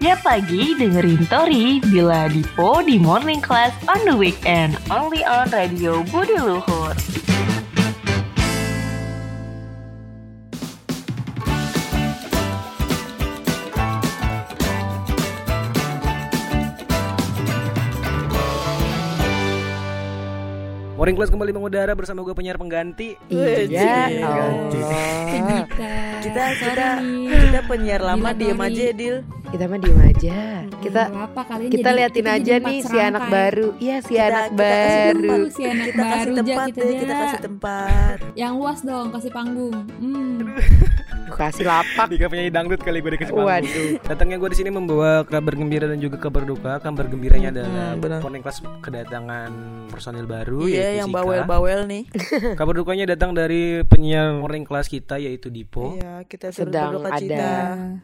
Tiap pagi dengerin Tori bila Dipo di morning class on the weekend. Only on Radio Budi Luhur. Morning Class kembali mengudara bersama gue penyiar pengganti. Iya, Allah. Kita Kita kita penyiar lama Gila, diem aja ya, Dil. Kita mah diem aja. Kita apa kalian kita liatin kita aja nih si anak baru. Iya si Kita- anak baru. Lu si anak Kita kasih tempat kita deh, kita kasih tempat. Yang luas dong, kasih panggung. Hmm. Gua kasih lapak. Dika penyanyi dangdut kali gue dikasih panggung. Waduh. Datangnya gue di sini membawa kabar gembira dan juga kabar duka. Kabar gembiranya adalah Hmm. Morning Class kedatangan personil baru Iya, yaitu yang bawel-bawel nih. Kabar dukanya datang dari penyiar Morning Class kita yaitu Dipo. Iya, kita turut Sedang berduka ada. cita.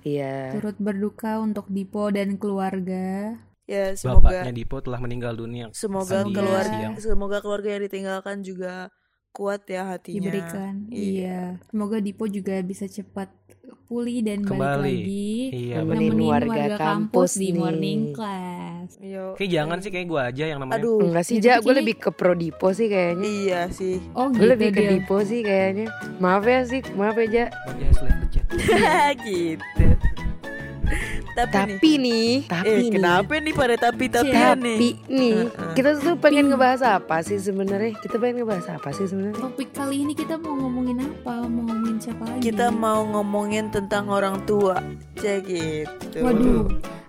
Iya. Turut berduka untuk Dipo dan keluarga. Ya, semoga Bapaknya Dipo telah meninggal dunia. semoga keluarga Siang. semoga keluarga yang ditinggalkan juga kuat ya hatinya. Diberikan. Iya. Iya. Semoga Dipo juga bisa cepat pulih dan balik Kembali. lagi. Iya, Nemenin warga warga, kampus kampus di morning class. Iya. Kayak jangan sih kayak gue aja yang namanya. Aduh. Enggak sih, Ya, Ja. Gue lebih ke pro Dipo sih kayaknya. Iya sih. Oh Gue gitu lebih ke Dil. Dipo sih kayaknya. Maaf ya sih, maaf ya Ja. Chat. gitu. Tapi, nih, Tapi nih, tapi eh nih. kenapa nih pada tapi tapi Tapi nih? nih, Heeh. kita tuh pengen ngebahas apa sih sebenarnya? Kita pengen ngebahas apa sih sebenarnya? Topik kali ini kita mau ngomongin apa? Mau ngomongin siapa lagi? Kita mau ngomongin tentang orang tua. Cek gitu. Waduh.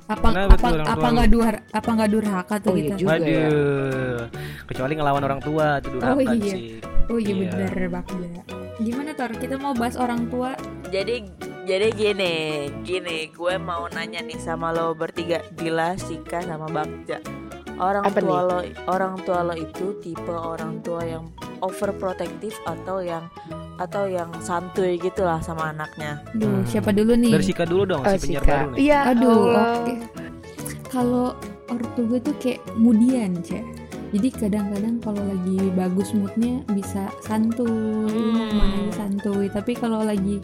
Apa Kenapa apa apa nggak dur apa nggak durhaka tuh Oh, iya kita? juga. ya. Waduh. Kecuali ngelawan orang tua itu durhaka Oh, iya. sih. Oh iya Iya. bener Bagja. Gimana Tor? Kita mau bahas orang tua. Jadi jadi gini, gini, gue mau nanya nih sama lo bertiga, Dila, Sika, sama Bagja. Orang Apa tua lo, orang tua lo itu tipe orang tua yang overprotective atau yang atau yang santuy gitu lah sama anaknya. Duh, Hmm. siapa dulu nih? Dari Sika dulu dong, Oh, si penyiar baru nih. Iya, Aduh, Allah. oke. Kalau ortu gue tuh kayak mudian, Cek. Jadi kadang-kadang kalau lagi bagus moodnya bisa santuy, lu mau ke mana santuy. Tapi kalau lagi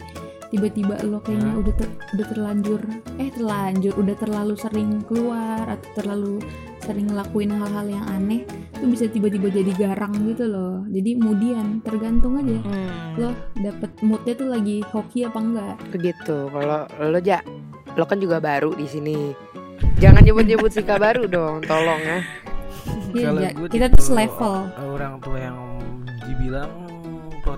tiba-tiba lo kayaknya Hah? udah ter- udah terlanjur, eh terlanjur, udah terlalu sering keluar atau terlalu sering ngelakuin hal-hal yang aneh, tuh bisa tiba-tiba jadi garang gitu loh. Jadi mudian, tergantung aja Hmm. lo dapet moodnya tuh lagi hoki apa enggak. begitu. Kalau lo ja, lo kan juga baru di sini. Jangan nyebut-nyebut Sika baru dong, tolong ya. Iya, kita tuh selevel. Orang tua yang dibilang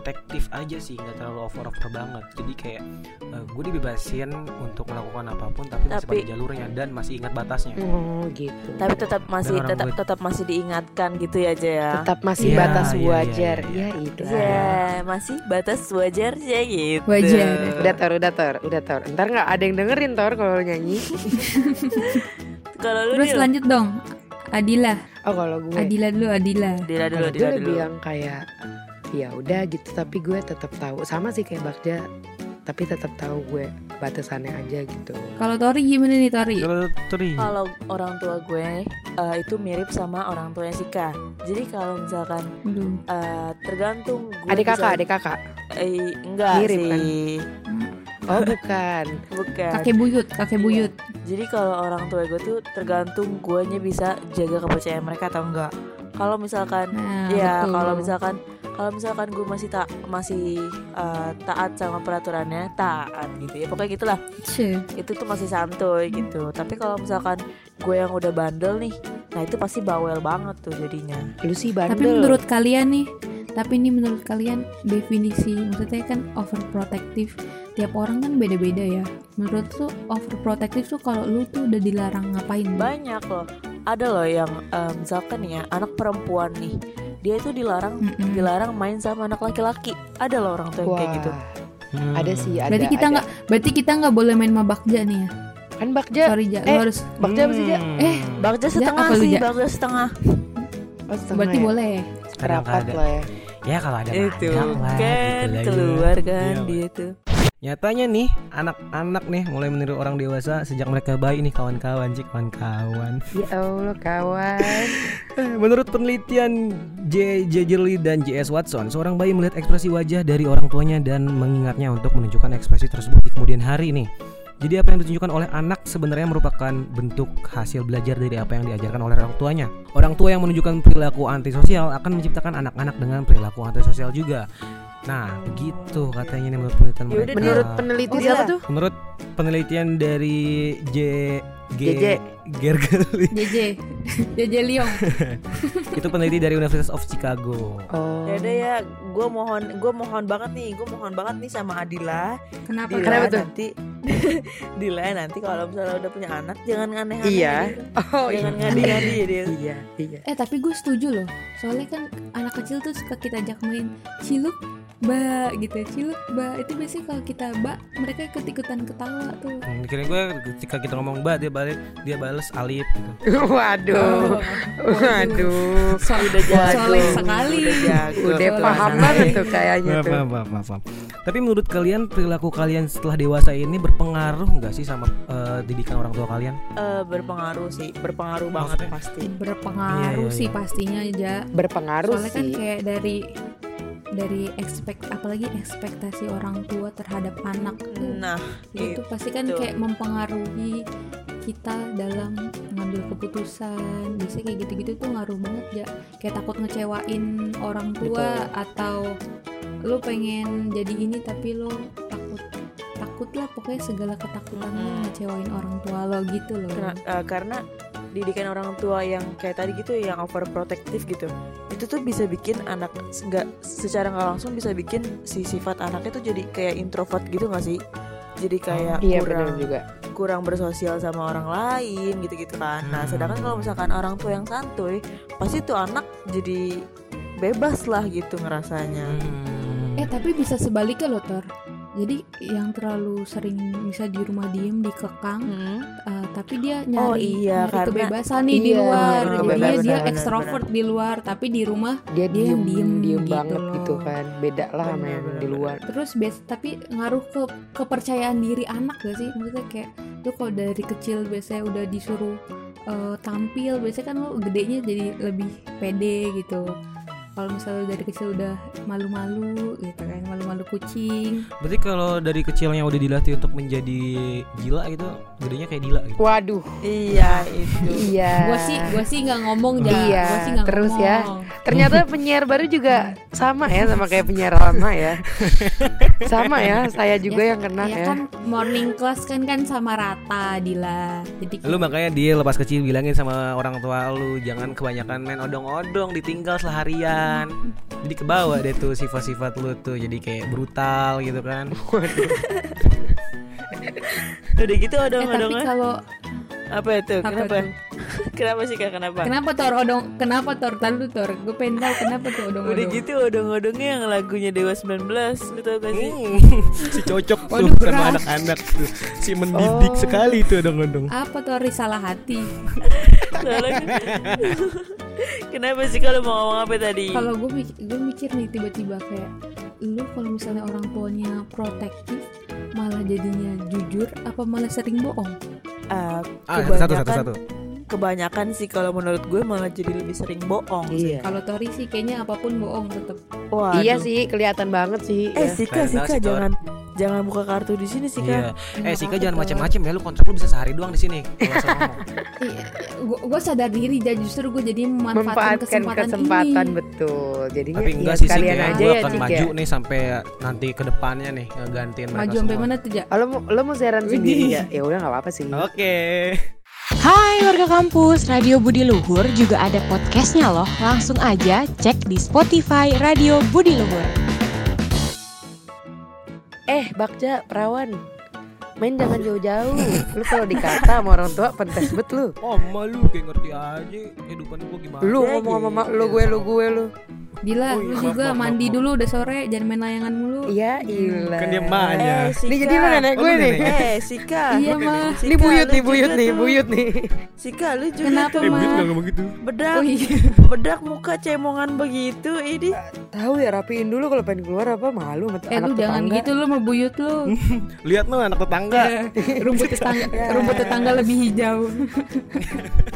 protektif aja sih, nggak terlalu over over banget. Jadi kayak gue dibebasin untuk melakukan apa pun, tapi, masih Tapi- pada jalurnya dan masih ingat batasnya. Oh gitu. Tapi tetap masih Dan tetap gue- tetap masih diingatkan gitu ya aja ya. Tetap masih Iya, batas iya, wajar. iya, Ya iya. itu. Ya, masih batas wajar ya gitu. Wajar. Udah tor, udah tor, udah tor. Ntar nggak ada yang dengerin tor kalau lo nyanyi. Kalau lu Terus Dil? lanjut dong. Adila, Oh kalau gue, Adila dulu Adila. Dila dulu, kalau gue Dila lebih dulu. yang kayak ya udah gitu. Tapi gue tetap tahu sama sih kayak Bagja. Tapi tetap tahu gue batasannya aja gitu. Kalau Tori gimana nih Tori? Kalau Tori, Kalau orang tua gue eh, itu mirip sama orang tuanya Sika. Jadi kalau misalkan Aduh. eh, tergantung gue Adik bisa- kakak, adik kakak. Eh, enggak Mirip, kan? sih. Oh bukan. Bukan. Kakek buyut, kakek buyut. Jadi kalau orang tua gue tuh tergantung guanya bisa jaga kepercayaan mereka atau enggak. Kalau misalkan Nah, ya kalau misalkan kalau misalkan gue masih tak masih eh, taat sama peraturannya taat gitu ya pokoknya gitulah Cih. itu tuh masih santuy gitu tapi kalau misalkan gue yang udah bandel nih nah itu pasti bawel banget tuh jadinya Lu sih bandel. Tapi menurut kalian nih, tapi ini menurut kalian definisi maksudnya kan overprotective tiap orang kan beda-beda ya. Menurut tuh overprotective tuh kalau lu tuh udah dilarang ngapain? banyak loh ada loh yang eh, misalkan ya anak perempuan nih dia itu dilarang Mm-mm. dilarang main sama anak laki-laki ada loh orang tua yang Wah, kayak gitu Hmm. ada sih. Ada, Berarti kita nggak, berarti kita nggak boleh main sama Bagja nih ya. kan Bagja. Sorry Ja, lu eh, harus. Bagja apa sih Ja? Eh, Bagja setengah lu, sih Ja? Bagja setengah Oh, setengah Berarti ya? boleh. Rapat lah ya. Ya kalau ada itu lah, kan gitu ya. keluar kan Iya, dia tuh Nyatanya nih anak-anak nih mulai meniru orang dewasa sejak mereka bayi nih kawan-kawan sih kawan-kawan. Ya Allah kawan. Eh, Menurut penelitian J. J. Jerly dan J.S. Watson, seorang bayi melihat ekspresi wajah dari orang tuanya dan mengingatnya untuk menunjukkan ekspresi tersebut di kemudian hari nih. Jadi apa yang ditunjukkan oleh anak sebenarnya merupakan bentuk hasil belajar dari apa yang diajarkan oleh orang tuanya. Orang tua yang menunjukkan perilaku antisosial akan menciptakan anak-anak dengan perilaku antisosial juga. Nah, begitu katanya nih menurut penelitian Yaudah, mereka. Menurut peneliti Oh, siapa iya. tuh? Menurut penelitian dari J G JJ. Gergely JJ JJ Leong itu peneliti dari University of Chicago. Oh. Ya udah ya, gue mohon, gue mohon banget nih, gue mohon banget nih sama Adila. kenapa Dila Kenapa tuh? nanti, Dila nanti kalau misalnya udah punya anak jangan aneh-aneh. Iya. Oh Jangan iya. ngadi-ngadi dia. Iya, iya. Eh tapi gue setuju loh Soalnya kan anak kecil tuh suka kita ajak main Ciluk Ba gitu Ciluk ba Itu biasanya kalau kita ba Mereka ikut-ikutan ketawa tuh Hmm, kira gue ketika kita ngomong mbak dia balik dia bales alif gitu. Waduh. Waduh. So, Udah jago. sekali Udah jago. Udah tuh paham banget tuh kayaknya Maaf, tuh. maaf, maaf, maaf, maaf. Tapi menurut kalian perilaku kalian setelah dewasa ini berpengaruh nggak sih sama eh, didikan orang tua kalian? Eh, berpengaruh sih, berpengaruh banget pasti. Berpengaruh Iya, iya, sih iya. pastinya aja Berpengaruh Soalnya kan sih. kayak dari dari ekspek apalagi ekspektasi orang tua terhadap anak tuh. Nah, itu pasti kan kayak mempengaruhi kita dalam mengambil keputusan. Biasanya kayak gitu-gitu tuh ngaruh banget ya kayak takut ngecewain orang tua atau lu pengen jadi ini tapi lo takut takut lah pokoknya segala ketakutan lo Mm-mm. ngecewain orang tua lo gitu loh. Kena- eh, karena didikan orang tua yang kayak tadi gitu yang overprotective gitu itu tuh bisa bikin anak nggak secara nggak langsung bisa bikin si sifat anaknya tuh jadi kayak introvert gitu nggak sih jadi kayak Iya kurang juga. kurang bersosial sama orang lain gitu-gitu kan nah Hmm. sedangkan kalau misalkan orang tua yang santuy pasti tuh anak jadi bebas lah gitu ngerasanya Hmm. eh tapi bisa sebaliknya loh Tor jadi yang terlalu sering bisa di rumah diem dikekang Hmm. Uh, tapi dia nyari, Oh iya, nyari karena- kebebasan nih di Iya, luar benar, jadi benar, dia, benar, ekstrovert di luar tapi di rumah Dia Dia diem, diem diem gitu banget loh. gitu kan. Beda lah sama yang di luar. terus bes tapi ngaruh ke kepercayaan diri anak gak sih maksudnya kayak lu kalau dari kecil biasanya udah disuruh uh, tampil biasanya kan lu gedenya jadi lebih pede gitu kalau misalnya dari kecil udah malu-malu gitu kan malu-malu kucing Berarti kalau dari kecilnya udah dilatih untuk menjadi gila gitu, gedenya kayak gila gitu. Waduh. iya itu Iya. gua sih gua sih nggak ngomong ya Iya, gua sih terus ya. ngomong. Ternyata penyiar baru juga sama ya sama kayak penyiar lama ya. sama ya, saya juga yang kena ya ya. kan morning class kan kan sama rata Dila jadi Lu makanya dia lepas kecil bilangin sama orang tua lu jangan kebanyakan main odong-odong ditinggal seharian. Jadi kebawa deh tuh sifat-sifat lu tuh jadi kayak brutal gitu kan. udah gitu eh tapi odong-odongnya kalau apa itu? Apa kenapa? tuh? kenapa sih kak? Kenapa? Kenapa tor odong kenapa tor tahu tor gue pengen tahu kenapa tuh odong Udah odong gitu odong-odongnya yang lagunya Dewa 19 Lu tau gak sih? si cocok tuh Waduh, sama anak-anak tuh. Si mendidik Oh. sekali tuh odong-odong. apa tor salah hati. Soalnya Kenapa sih kalau mau ngomong apa tadi? kalau gue mikir, gue mikir nih tiba-tiba kayak lu kalau misalnya orang tuanya protektif malah jadinya jujur apa malah sering bohong Ah, Ah, kebanyakan, satu satu satu. kebanyakan sih kalau menurut gue malah jadi lebih sering bohong sih Iya. kalau Tori sih kayaknya apa pun bohong tetap. Iya sih, kelihatan banget sih. Eh ya. Sika, Sika jangan jangan buka kartu di sini Sika. Iya. Nggak Eh Sika jangan macam-macam ya lu kontrak lu bisa sehari doang di sini. Iya gue sadar diri dan justru gue jadi memanfaatkan memanfaatkan kesempatan, kesempatan, ini betul. Jadinya Tapi ya enggak sih Sik sekalian ya. aja Gua ya akan maju ya. nih sampai nanti ke depannya nih ngegantiin mereka maju sampai mana tuh ja Oh, lo mau lo mau siaran sendiri ya? Ya udah nggak apa-apa sih. Oke. Hai warga kampus, Radio Budi Luhur juga ada podcastnya loh. Langsung aja cek di Spotify Radio Budi Luhur. Eh, Bakja, perawan. Main jangan jauh-jauh. Lu kalau dikata sama orang tua pentes bet lu. Oh, malu kayak ngerti aja kehidupan gua gimana. Lu ngomong sama iya, mak lu gue lu gue lu. Dila Oh, iya, lu maaf, juga maaf, mandi maaf. dulu udah sore jangan main layangan mulu Iya, ilah. Kan dia emaknya. Eh. Ini jadi lu nenek Oh, gue nih. Eh, Sika. iya mah Ini buyut nih, buyut juga nih, buyut nih. Sika, lu juga Kenapa, tuh. Eh, Ma? Buyut nggak ngomong gitu. Bedak, oh iya bedak muka cemongan begitu ini. Tahu ya rapiin dulu kalau pengen keluar apa malu sama eh anak lu jangan gitu lu mau buyut lu Lihat lu anak tetangga. rumput tetangga rumput tetangga lebih hijau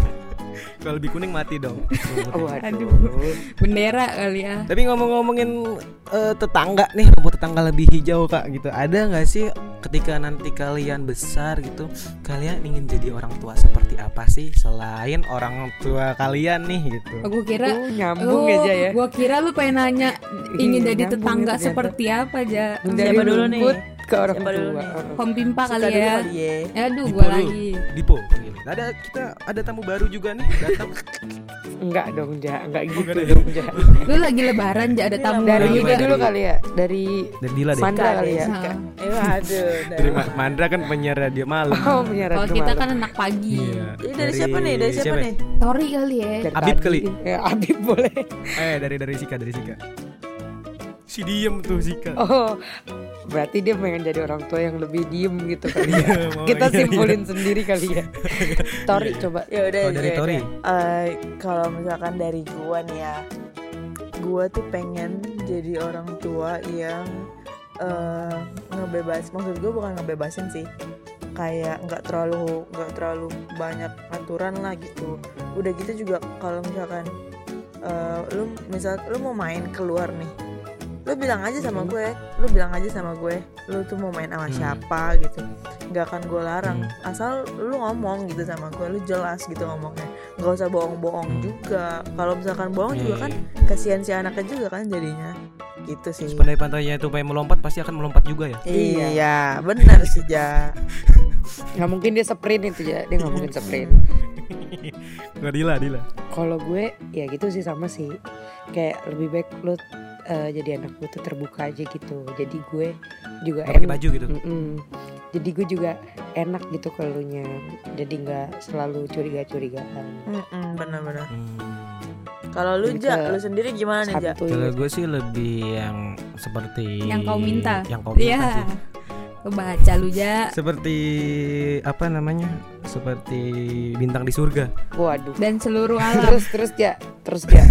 Kalau lebih kuning mati dong. Oh, waduh. Aduh. bendera kali ya Tapi ngomong-ngomongin eh, tetangga nih, rumput tetangga lebih hijau kak gitu. Ada nggak sih ketika nanti kalian besar gitu kalian ingin jadi orang tua seperti apa sih selain orang tua kalian nih gitu gue kira Oh, nyambung aja ya. Gue kira lu pengen nanya ingin Iya, jadi tetangga ya ternyata. seperti apa aja. Siapa dulu nih? Ke orang Siapa dulu tua. nih? Home pimpa Suka kali dulu ya. kali ya. Aduh, Dipo gue dulu. lagi. Dipo panggil. ada kita ada tamu baru juga nih datang Enggak dong, Ja. Enggak gitu Bukan ya? dong, Ja. Lu lagi lebaran ja ada tamu Dari dari- dulu kali ya. Dari dari Dila deh Mandra kali ya. Nah, Eh waduh. dari Ma- Mandra kan penyiar radio malam Oh, menyiar Kalau kita kan anak pagi. Iya. Ini dari siapa nih? Dari siapa nih? Tori kali ya. Dari Abib kali. Ya, Abib boleh. eh dari dari Sika dari Sika si diem tuh Sika Oh, berarti dia pengen jadi orang tua yang lebih diem gitu kali ya. Iya, Kita iya, simpulin sendiri kali ya. Tori coba. Ya udah. Oh, dari ya Tori. Eh, kalau misalkan dari gua nih ya, gua tuh pengen jadi orang tua yang eh ngebebas. Maksud gua bukan ngebebasin sih, kayak nggak terlalu nggak terlalu banyak aturan lah gitu. Udah gitu juga kalau misalkan eh, lu misal lu mau main keluar nih, lu bilang aja sama Hmm. gue, lu bilang aja sama gue, lu tuh mau main sama Hmm. siapa gitu nggak akan gue larang Hmm. asal lu ngomong gitu sama gue lu jelas gitu ngomongnya nggak usah bohong-bohong Hmm. juga kalau misalkan bohong Iya, juga iya, kan iya. kasihan si anaknya juga kan jadinya gitu sih Terus pandai-pandainya itu pengen melompat pasti akan melompat juga ya iya benar sih ja Nggak mungkin dia sprint itu ya. Dia nggak mungkin sprint. nggak Dila Dila Kalau gue ya gitu sih sama sih. Kayak lebih baik lu eh, jadi anak gue tuh terbuka aja gitu. Jadi gue juga enak. baju gitu Mm-mm. Jadi gue juga enak gitu ke elunya. Jadi nggak selalu curiga-curigaan. Mm-mm, benar-benar Hmm. kalau lu ja lu sendiri gimana nih ja. Kalau gue sih lebih yang seperti Yang kau minta. Yang kau minta Iya. sih. Kebaca lu ja. Seperti apa namanya? Seperti bintang di surga. Waduh. Dan seluruh alam. Terus terus ya, terus ya.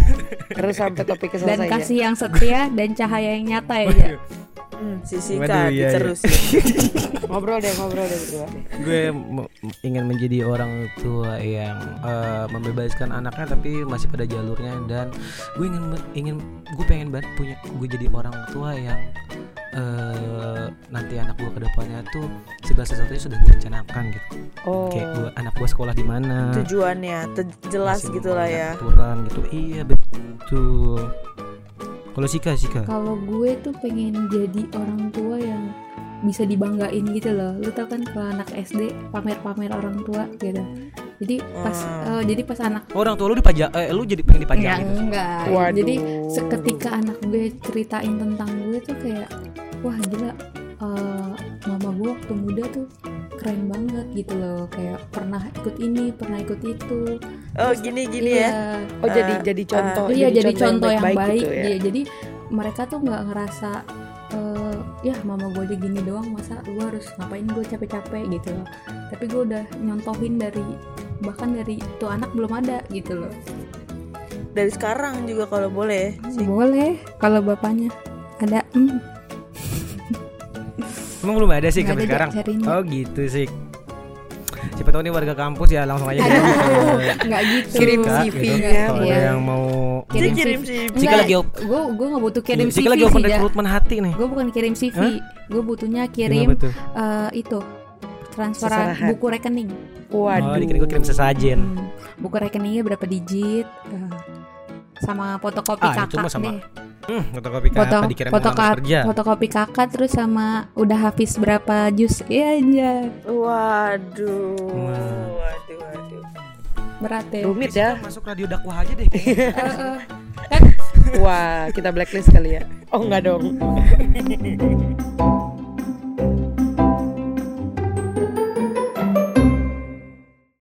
Terus sampai topik dan selesai ya. kasih yang setia dan cahaya yang nyata ya ja. hmm, si Waduh, Sika iya, iya. terus Ngobrol deh, ngobrol deh berdua gue ingin menjadi orang tua yang eh, membebaskan anaknya tapi masih pada jalurnya dan gue ingin ingin gue pengen banget punya gue jadi orang tua yang eh nanti anak gue ke depannya tuh segala sesuatunya sudah direncanakan gitu. Oh. kayak gue anak gue sekolah di mana. Tujuannya te- jelas masih gitu lah banyak ya. aturan gitu. Iya betul. Kalau Sika Sika? Kalau gue tuh pengen jadi orang tua yang bisa dibanggain gitu loh. Lu tau kan kalau anak SD pamer-pamer orang tua gitu. Jadi pas Hmm. eh, jadi pas anak orang tua lu dipajak eh lu jadi pengen dipajak enggak gitu enggak. Waduh. Jadi seketika anak gue ceritain tentang gue tuh kayak wah gila eh, mama gue waktu muda tuh keren banget gitu loh kayak pernah ikut ini pernah ikut itu oh gini gini Iya. ya Oh jadi Eh, jadi contoh. iya jadi contoh yang baik, baik-baik gitu ya. Iya, jadi mereka tuh nggak ngerasa eh, ya mama gue aja gini doang masa gue harus ngapain gue capek-capek gitu loh tapi gue udah nyontohin dari bahkan dari tuh anak belum ada gitu loh. Dari sekarang juga kalau boleh si boleh kalau bapaknya ada hmm, emang belum ada sih sampai ada sekarang? cariin oh gitu sih. Siapa tahu nih warga kampus ya langsung aja nggak gitu. Kirim CV-nya. gitu. kalau ada yang mau kirim kirim CV. sih Enggak, lagi gue gue nggak butuh kirim CV lagi open sih Ja. rekrutmen hati nih. Gue bukan kirim CV gue butuhnya kirim eh, itu transferan Seserahan. buku rekening Waduh. oh dikira gue kirim sesajen Hmm, buku rekeningnya berapa digit eh, sama fotokopi Ah, itu kakak mah sama deh hmm fotokopi foto apa dikira mau foto ngelamar kerja fotokopi kakak terus sama udah habis berapa jus iya iya waduh Wah. waduh waduh berat ya Rumit ya. Masuk radio dakwah aja deh Eh, eh. Wah, kita blacklist kali ya. Oh enggak dong.